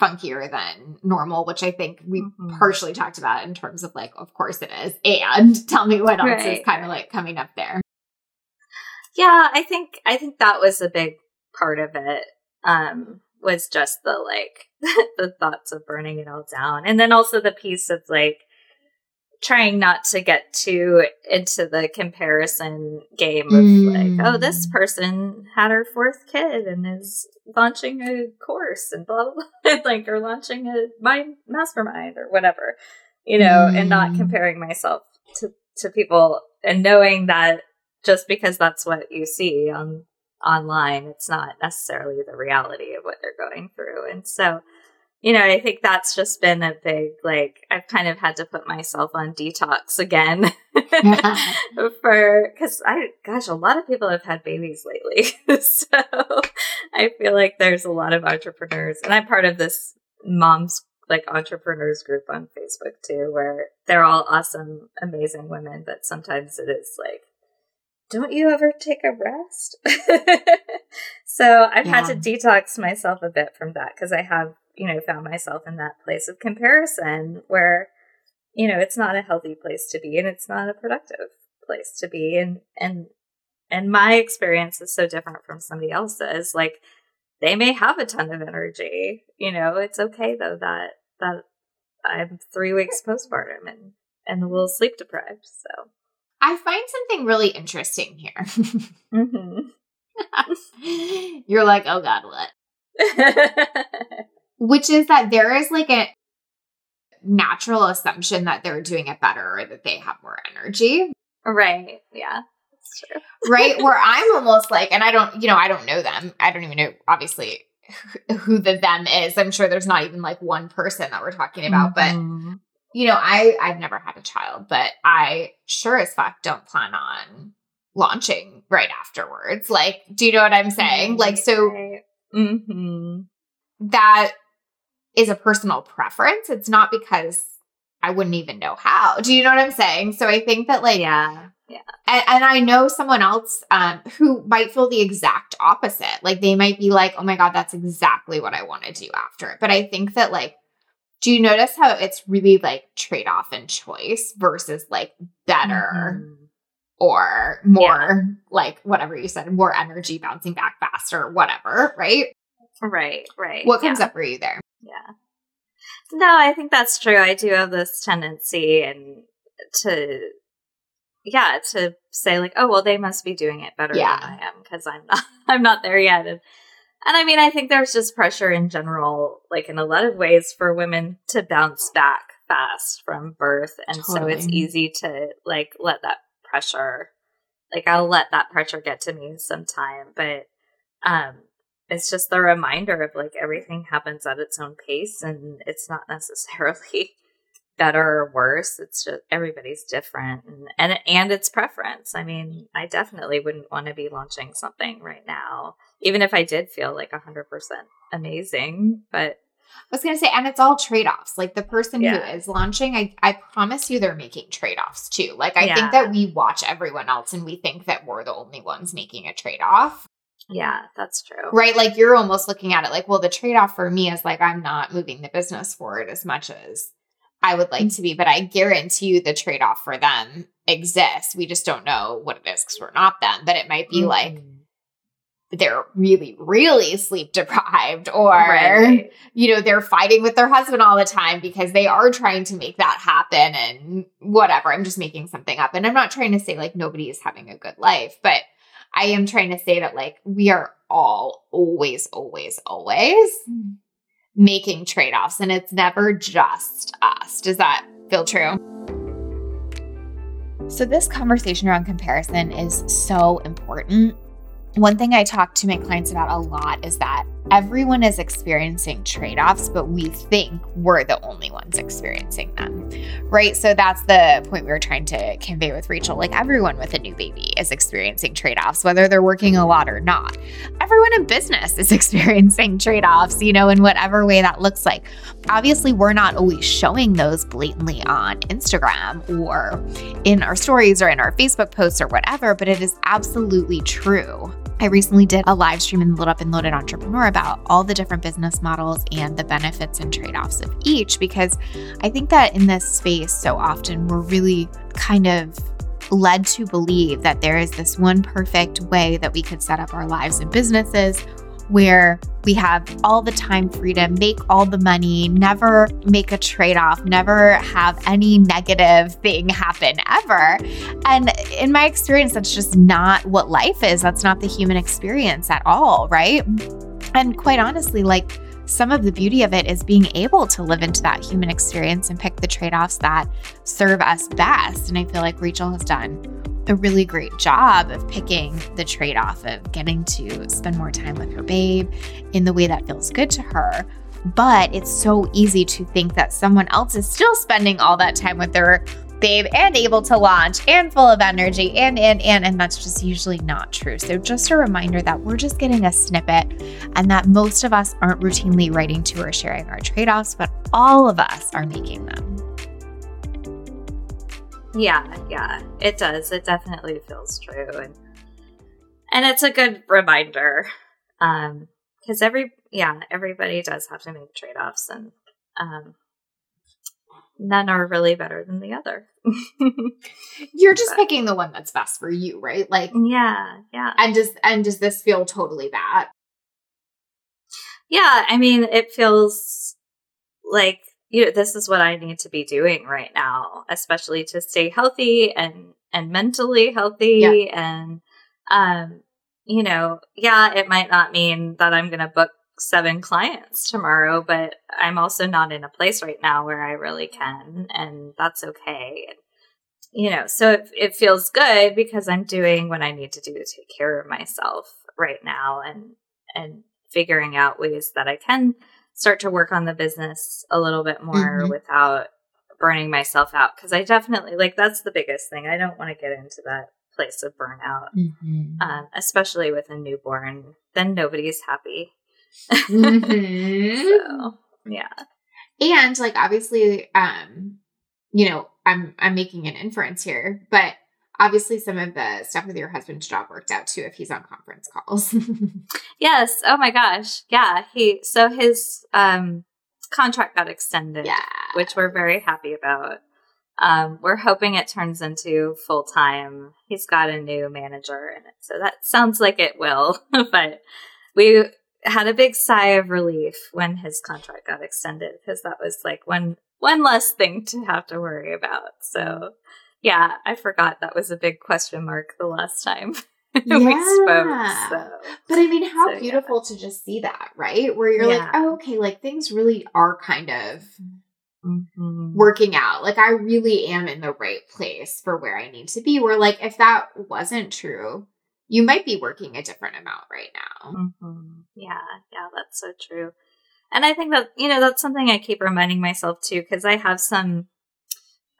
funkier than normal, which I think we mm-hmm. partially talked about in terms of like, of course it is. And tell me what else right. is kind of like coming up there. Yeah, I think I think that was a big part of it. Um, was just the like the thoughts of burning it all down. And then also the piece of like trying not to get too into the comparison game of mm. like, oh, this mm. person had her fourth kid and is launching a course and blah blah blah, like or launching a mind mastermind or whatever, you know, mm. and not mm. comparing myself to to people and knowing that just because that's what you see on online, it's not necessarily the reality of what they're going through, and so you know, I think that's just been a big, like, I've kind of had to put myself on detox again for, cause I, gosh, a lot of people have had babies lately. so I feel like there's a lot of entrepreneurs and I'm part of this mom's like entrepreneurs group on Facebook too, where they're all awesome, amazing women, but sometimes it is like, don't you ever take a rest? so I've yeah. had to detox myself a bit from that because I have you know, found myself in that place of comparison where, you know, it's not a healthy place to be and it's not a productive place to be. And, and, and my experience is so different from somebody else's. Like, they may have a ton of energy. You know, it's okay though that that I'm three weeks postpartum and and a little sleep deprived. So I find something really interesting here. mm-hmm. You're like, oh God, what? Which is that there is like a natural assumption that they're doing it better or that they have more energy. right. Yeah. That's true. right? Where I'm almost like, and I don't, you know, I don't know them. I don't even know, obviously, who the them is. I'm sure there's not even like one person that we're talking about, Mhm. but you know, I I've never had a child, but I sure as fuck don't plan on launching right afterwards. Like, do you know what I'm saying? Like, so. Mhm. that is a personal preference. It's not because I wouldn't even know how. Do you know what I'm saying? So I think that like yeah. Yeah. and, and I know someone else um, who might feel the exact opposite. Like they might be like, oh my God, that's exactly what I want to do after it. But I think that, like, do you notice how it's really like trade off and choice versus like better Mhm. or more like whatever you said, more energy bouncing back faster, whatever, right? Right. Right. What comes yeah. up for you there? Yeah. No, I think that's true. I do have this tendency and to yeah, to say like, oh well they must be doing it better Yeah. than I am because I'm not I'm not there yet. And and I mean I think there's just pressure in general, like in a lot of ways, for women to bounce back fast from birth. And so it's easy to like let that pressure like I'll let that pressure get to me sometime. But um it's just the reminder of like everything happens at its own pace and it's not necessarily better or worse it's just everybody's different and and, and it's preference i mean i definitely wouldn't want to be launching something right now even if i did feel like 100% amazing but I was gonna say, and it's all trade offs. Like the person Yeah. who is launching, I, I promise you they're making trade offs too. Like I Yeah. think that we watch everyone else and we think that we're the only ones making a trade off. Yeah that's true Right? Like you're almost looking at it like, well, the trade off for me is like I'm not moving the business forward as much as I would like to be, but I guarantee you the trade off for them exists. We just don't know what it is because we're not them. But it might be like Mhm. they're really, really sleep deprived or right you know, they're fighting with their husband all the time because they are trying to make that happen and whatever. I'm just making something up. And I'm not trying to say like nobody is having a good life, but I am trying to say that like we are all always, always, always mm. making trade offs and it's never just us. Does that feel true? So, this conversation around comparison is so important. One thing I talk to my clients about a lot is that everyone is experiencing trade offs, but we think we're the only ones experiencing them, right? So that's the point we were trying to convey with Rachel. Like everyone with a new baby is experiencing trade offs, whether they're working a lot or not. Everyone in business is experiencing trade offs, you know, in whatever way that looks like. Obviously, we're not always showing those blatantly on Instagram or in our stories or in our Facebook posts or whatever, but it is absolutely true. I recently did a live stream in Lit Up and Loaded Entrepreneur about all the different business models and the benefits and trade offs of each because I think that in this space, so often we're really kind of led to believe that there is this one perfect way that we could set up our lives and businesses where we have all the time freedom, make all the money, never make a trade off, never have any negative thing happen ever. And in my experience, that's just not what life is. That's not the human experience at all, right? And quite honestly, like some of the beauty of it is being able to live into that human experience and pick the trade offs that serve us best. And I feel like Rachel has done a really great job of picking the trade off of getting to spend more time with her babe in the way that feels good to her. But it's so easy to think that someone else is still spending all that time with their babe and able to launch and full of energy and and and and that's just usually not true. So just a reminder that we're just getting a snippet and that most of us aren't routinely writing to or sharing our trade-offs, but all of us are making them. Yeah, yeah, it does. It definitely feels true, and and it's a good reminder, um, because every yeah, everybody does have to make trade offs, and um, none are really better than the other. You're just But- picking the one that's best for you, right? Like yeah, yeah. and does and does this feel totally that? Yeah, I mean, it feels like you know this is what I need to be doing right now, especially to stay healthy and and mentally healthy yeah. and um you know, yeah, it might not mean that I'm going to book seven clients tomorrow, but I'm also not in a place right now where I really can, and that's okay. You know, so it, it feels good because I'm doing what I need to do to take care of myself right now and and figuring out ways that I can start to work on the business a little bit more mm-hmm. without burning myself out because I definitely like that's the biggest thing. I don't want to get into that place of burnout, mm-hmm. um, especially with a newborn. Then nobody's happy. Mm-hmm. so yeah, and like obviously, um, you know, I'm I'm making an inference here, but obviously some of the stuff with your husband's job worked out too if he's on conference calls. yes. Oh my gosh. Yeah. He so his um contract got extended. Yeah. Which we're very happy about. Um, we're hoping it turns into full time. He's got a new manager in it, so that sounds like it will. but we had a big sigh of relief when his contract got extended because that was like one one less thing to have to worry about. So yeah, I forgot that was a big question mark the last time. yeah. we spoke. So. But I mean, how so, beautiful yeah. to just see that, right? Where you're yeah. like, oh, okay, like things really are kind of mm-hmm. working out. Like I really am in the right place for where I need to be. Where like if that wasn't true, you might be working a different amount right now. Mm-hmm. Yeah, yeah, that's so true. And I think that, you know, that's something I keep reminding myself too, because I have some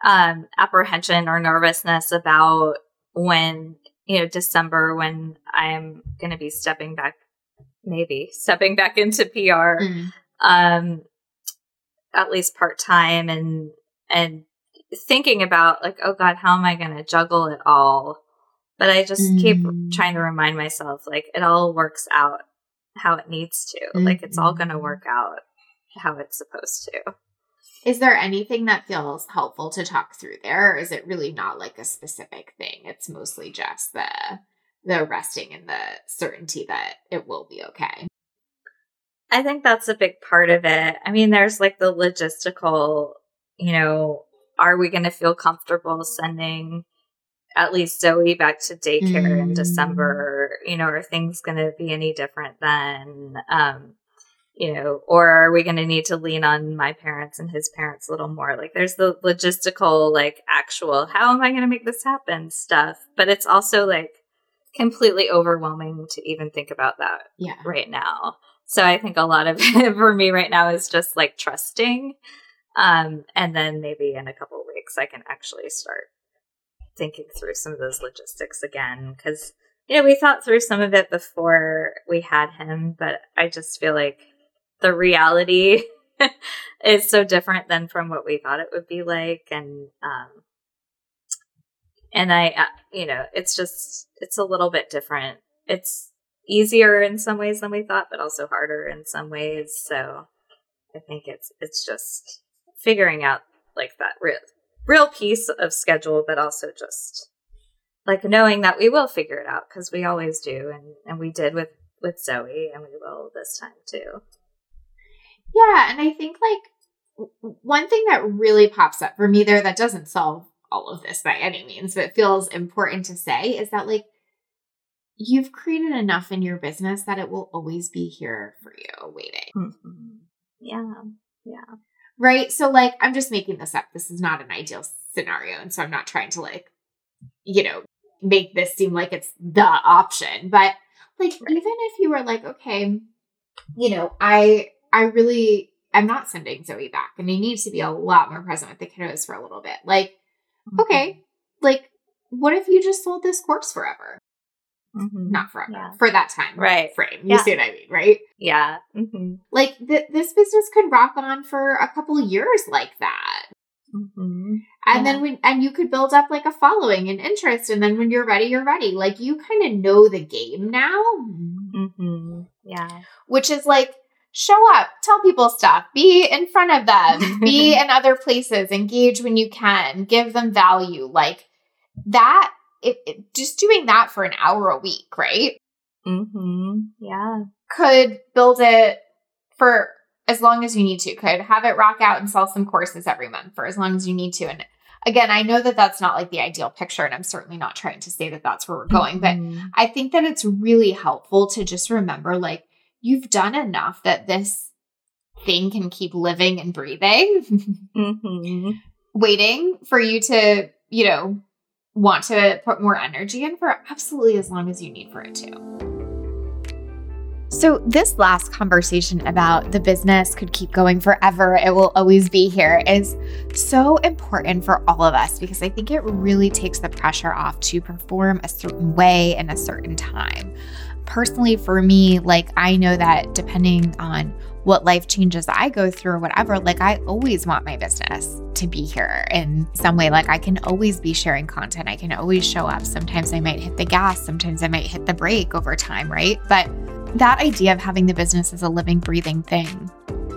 um, apprehension or nervousness about when, you know, December, when I'm going to be stepping back, maybe stepping back into PR. Mm. Um, at least part time and and thinking about like oh god how am i going to juggle it all but i just mm. keep trying to remind myself like it all works out how it needs to mm. like it's all going to work out how it's supposed to is there anything that feels helpful to talk through there or is it really not like a specific thing it's mostly just the the resting and the certainty that it will be okay I think that's a big part of it. I mean, there's like the logistical, you know, are we going to feel comfortable sending at least Zoe back to daycare mm. in December? You know, are things going to be any different then? Um, you know, or are we going to need to lean on my parents and his parents a little more? Like, there's the logistical, like, actual, how am I going to make this happen stuff? But it's also like completely overwhelming to even think about that yeah. right now. So I think a lot of it for me right now is just like trusting. Um, and then maybe in a couple weeks, I can actually start thinking through some of those logistics again. Cause, you know, we thought through some of it before we had him, but I just feel like the reality is so different than from what we thought it would be like. And, um, and I, uh, you know, it's just, it's a little bit different. It's, easier in some ways than we thought, but also harder in some ways. So I think it's it's just figuring out like that real real piece of schedule, but also just like knowing that we will figure it out because we always do, and and we did with with Zoe, and we will this time too. Yeah, and I think like one thing that really pops up for me there that doesn't solve all of this by any means, but feels important to say is that like you've created enough in your business that it will always be here for you waiting. Mm-hmm. Yeah. Yeah. Right. So, like, I'm just making this up. This is not an ideal scenario. And so I'm not trying to, like, you know, make this seem like it's the option. But, like, right. even if you were like, okay, you know, I, I really, I'm not sending Zoe back and I need to be a lot more present with the kiddos for a little bit. Like, mm-hmm. okay, like, what if you just sold this course forever? Mm-hmm. Not forever, yeah. for that time right. frame. You yeah. see what I mean, right? Yeah. Mm-hmm. Like th- this business could rock on for a couple years like that. Mm-hmm. And yeah. then when and you could build up like a following and interest, and then when you're ready, you're ready. Like you kind of know the game now. Mm-hmm. Yeah, which is like show up, tell people stuff, be in front of them, be in other places, engage when you can, give them value. Like that it, it, just doing that for an hour a week, right? Mm-hmm. Yeah. Could build it for as long as you need to. Could have it rock out and sell some courses every month for as long as you need to. And again, I know that that's not like the ideal picture, and I'm certainly not trying to say that that's where we're going, mm-hmm. but I think that it's really helpful to just remember like you've done enough that this thing can keep living and breathing, mm-hmm. waiting for you to, you know, want to put more energy in for absolutely as long as you need for it to. So, this last conversation about the business could keep going forever, it will always be here, is so important for all of us because I think it really takes the pressure off to perform a certain way in a certain time. Personally, for me, like I know that depending on what life changes I go through or whatever, like I always want my business to be here in some way. Like I can always be sharing content, I can always show up. Sometimes I might hit the gas, sometimes I might hit the brake over time, right? But that idea of having the business as a living, breathing thing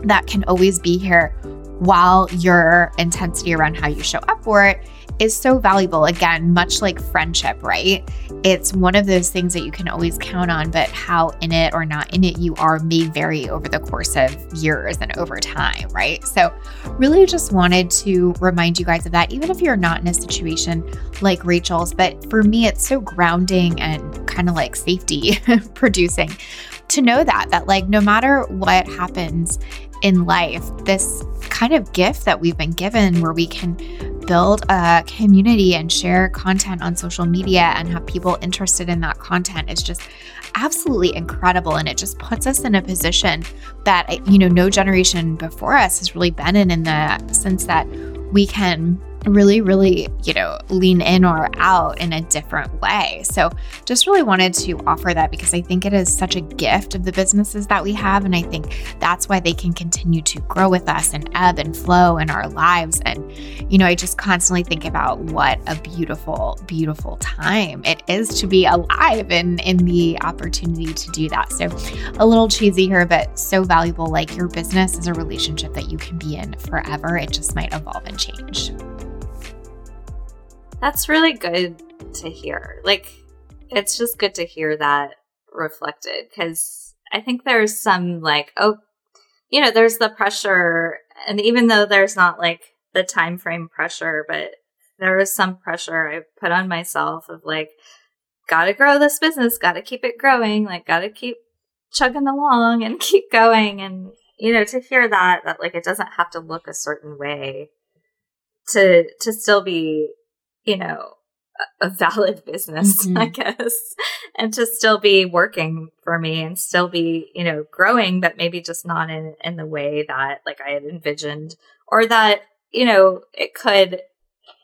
that can always be here while your intensity around how you show up for it is so valuable. Again, much like friendship, right? It's one of those things that you can always count on, but how in it or not in it you are may vary over the course of years and over time, right? So, really just wanted to remind you guys of that, even if you're not in a situation like Rachel's. But for me, it's so grounding and kind of like safety producing to know that, that like no matter what happens in life, this kind of gift that we've been given where we can build a community and share content on social media and have people interested in that content is just absolutely incredible. And it just puts us in a position that you know no generation before us has really been in in the sense that we can really, really, you know, lean in or out in a different way. So just really wanted to offer that because I think it is such a gift of the businesses that we have. And I think that's why they can continue to grow with us and ebb and flow in our lives. And, you know, I just constantly think about what a beautiful, beautiful time it is to be alive and in the opportunity to do that. So a little cheesy here, but so valuable. Like your business is a relationship that you can be in forever. It just might evolve and change. That's really good to hear. Like, it's just good to hear that reflected because I think there's some like, oh, you know, there's the pressure, and even though there's not like the time frame pressure, but there is some pressure I put on myself of like, gotta grow this business, gotta keep it growing, like, gotta keep chugging along and keep going. And, you know, to hear that, that like it doesn't have to look a certain way to, to still be you know, a valid business, mm-hmm. I guess, and to still be working for me and still be, you know, growing, but maybe just not in, in the way that like I had envisioned or that, you know, it could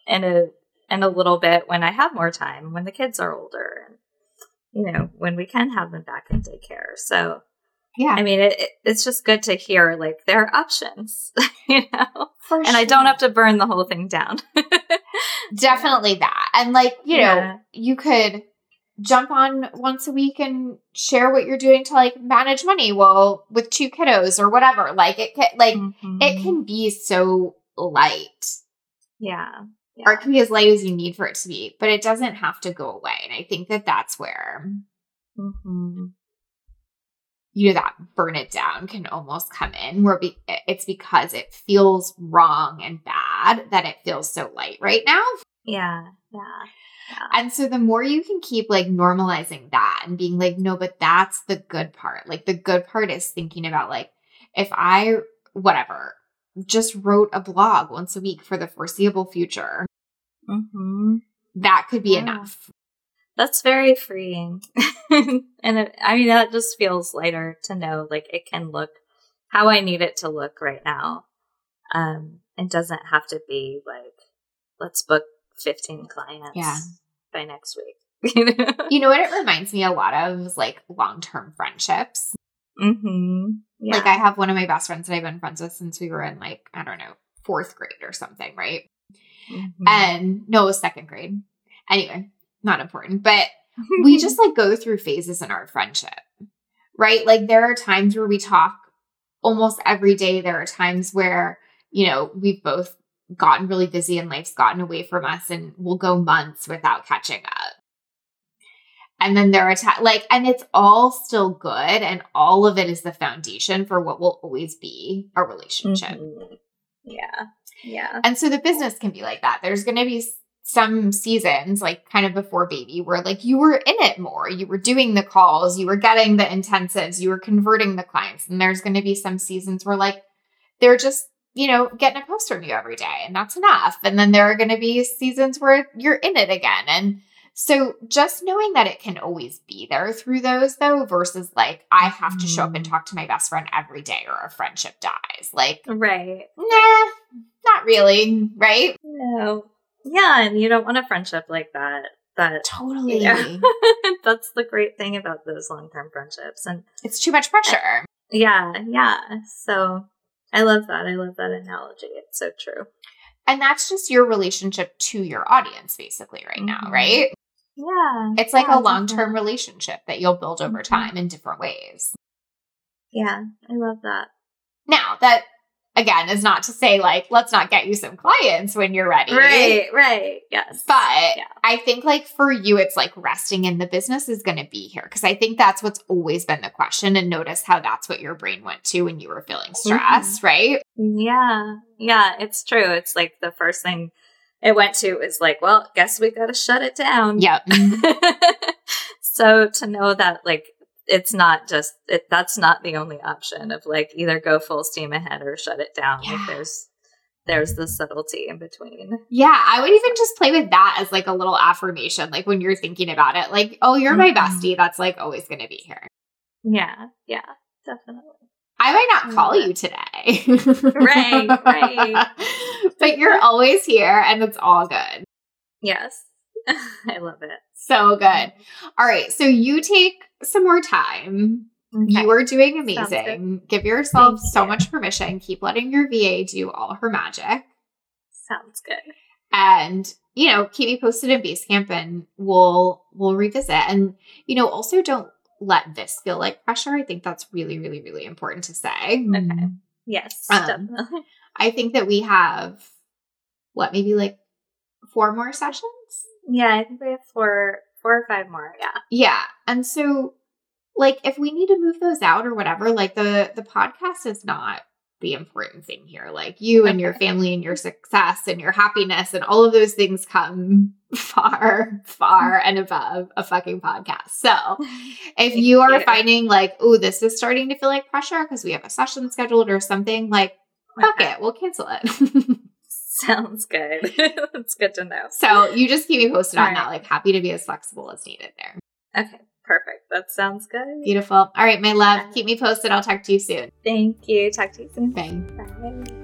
in a, in a little bit when I have more time, when the kids are older and, you know, when we can have them back in daycare. So, yeah. I mean, it, it, it's just good to hear like there are options, you know, For and sure. I don't have to burn the whole thing down. Definitely that. And like, you yeah. know, you could jump on once a week and share what you're doing to like manage money well with two kiddos or whatever. Like it can like mm-hmm. it can be so light. Yeah. yeah. Or it can be as light as you need for it to be, but it doesn't have to go away. And I think that that's where mm-hmm. You know that burn it down can almost come in where be- it's because it feels wrong and bad that it feels so light right now yeah yeah and so the more you can keep like normalizing that and being like no but that's the good part like the good part is thinking about like if i whatever just wrote a blog once a week for the foreseeable future mm-hmm. that could be yeah. enough that's very freeing. and it, I mean, that just feels lighter to know like it can look how I need it to look right now. Um, and doesn't have to be like, let's book 15 clients yeah. by next week. you know what it reminds me a lot of is like long term friendships. Mm-hmm. Yeah. Like I have one of my best friends that I've been friends with since we were in like, I don't know, fourth grade or something, right? Mm-hmm. And no, it was second grade. Anyway, not important, but we just like go through phases in our friendship, right? Like there are times where we talk almost every day. There are times where, you know, we've both gotten really busy and life's gotten away from us and we'll go months without catching up. and then there are attached like and it's all still good and all of it is the foundation for what will always be a relationship Mhm. Yeah. Yeah. and so the business can be like that there's going to be some seasons like kind of before baby where like you were in it more you were doing the calls you were getting the intensives you were converting the clients and there's going to be some seasons where like they're just you know getting a post from you every day and that's enough and then there are going to be seasons where you're in it again and so just knowing that it can always be there through those though versus like i have to show up and Mhm. talk to my best friend every day or a friendship dies like Right. nah not really right No. Yeah, and you don't want a friendship like that. That totally Yeah. that's the great thing about those long term friendships. And it's too much pressure yeah, yeah. So I love that. I love that analogy. It's so true. and that's just your relationship to your audience basically right now Mhm. right Yeah. it's like yeah, a long-term relationship that you'll build over Mhm. time in different ways Yeah, I love that. now that again is not to say like let's not get you some clients when you're ready Right, right. Yes. But Yeah. I think like for you, it's like resting in the business is going to be here. Cause I think that's what's always been the question. And notice how that's what your brain went to when you were feeling mm-hmm. stress, right? Yeah. Yeah, it's true. It's like the first thing it went to is like, well, guess we got to shut it down. Yep. so to know that like it's not just it, that's not the only option of like either go full steam ahead or shut it down. Yeah. Like there's there's the subtlety in between. Yeah. I would even just play with that as like a little affirmation. Like when you're thinking about it, like, oh, you're my Mhm. bestie. That's like always going to be here. Yeah. Yeah. Definitely. I might not call you today. Right, right. but you're always here and it's all good. Yes. I love it. So good. All right. So you take some more time. Okay. You are doing amazing. Give yourself Thank so you. much permission. Keep letting your VA do all her magic. Sounds good. And, you know, keep me posted in Basecamp and we'll we'll revisit. And, you know, also don't let this feel like pressure. I think that's really, really, really important to say. Okay. Yes, Um. I think that we have what, maybe like four more sessions? Yeah, I think we have four four or five more. Yeah. Yeah. And so like if we need to move those out or whatever, like the the podcast is not the important thing here. Like you and your family and your success and your happiness and all of those things come far, far and above a fucking podcast. So if you are finding like, oh, this is starting to feel like pressure because we have a session scheduled or something, like oh fuck Okay. it, we'll cancel it. Sounds good. That's good to know. so you just keep me posted on All that. Like happy to be as flexible as needed there. Okay, perfect. That sounds good. Beautiful. All right, my love. Keep me posted. I'll talk to you soon. Thank you. Talk to you soon. Bye. Bye.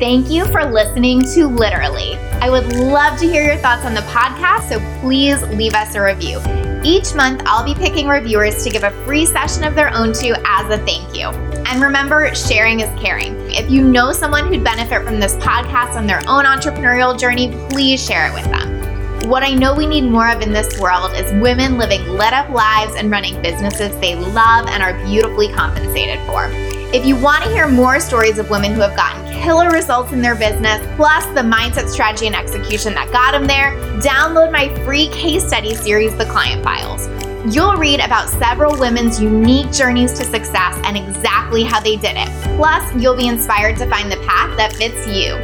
Thank you for listening to Literally. I would love to hear your thoughts on the podcast, so please leave us a review. Each month, I'll be picking reviewers to give a free session of their own to as a thank you. And remember, sharing is caring. If you know someone who'd benefit from this podcast on their own entrepreneurial journey, please share it with them. What I know we need more of in this world is women living lit up lives and running businesses they love and are beautifully compensated for. If you want to hear more stories of women who have gotten killer results in their business, plus the mindset, strategy, and execution that got them there, download my free case study series, The Client Files. You'll read about several women's unique journeys to success and exactly how they did it. Plus, you'll be inspired to find the path that fits you.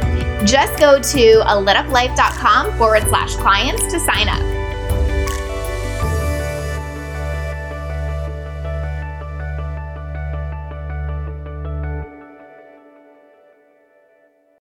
Just go to a lituplife.com forward slash clients to sign up.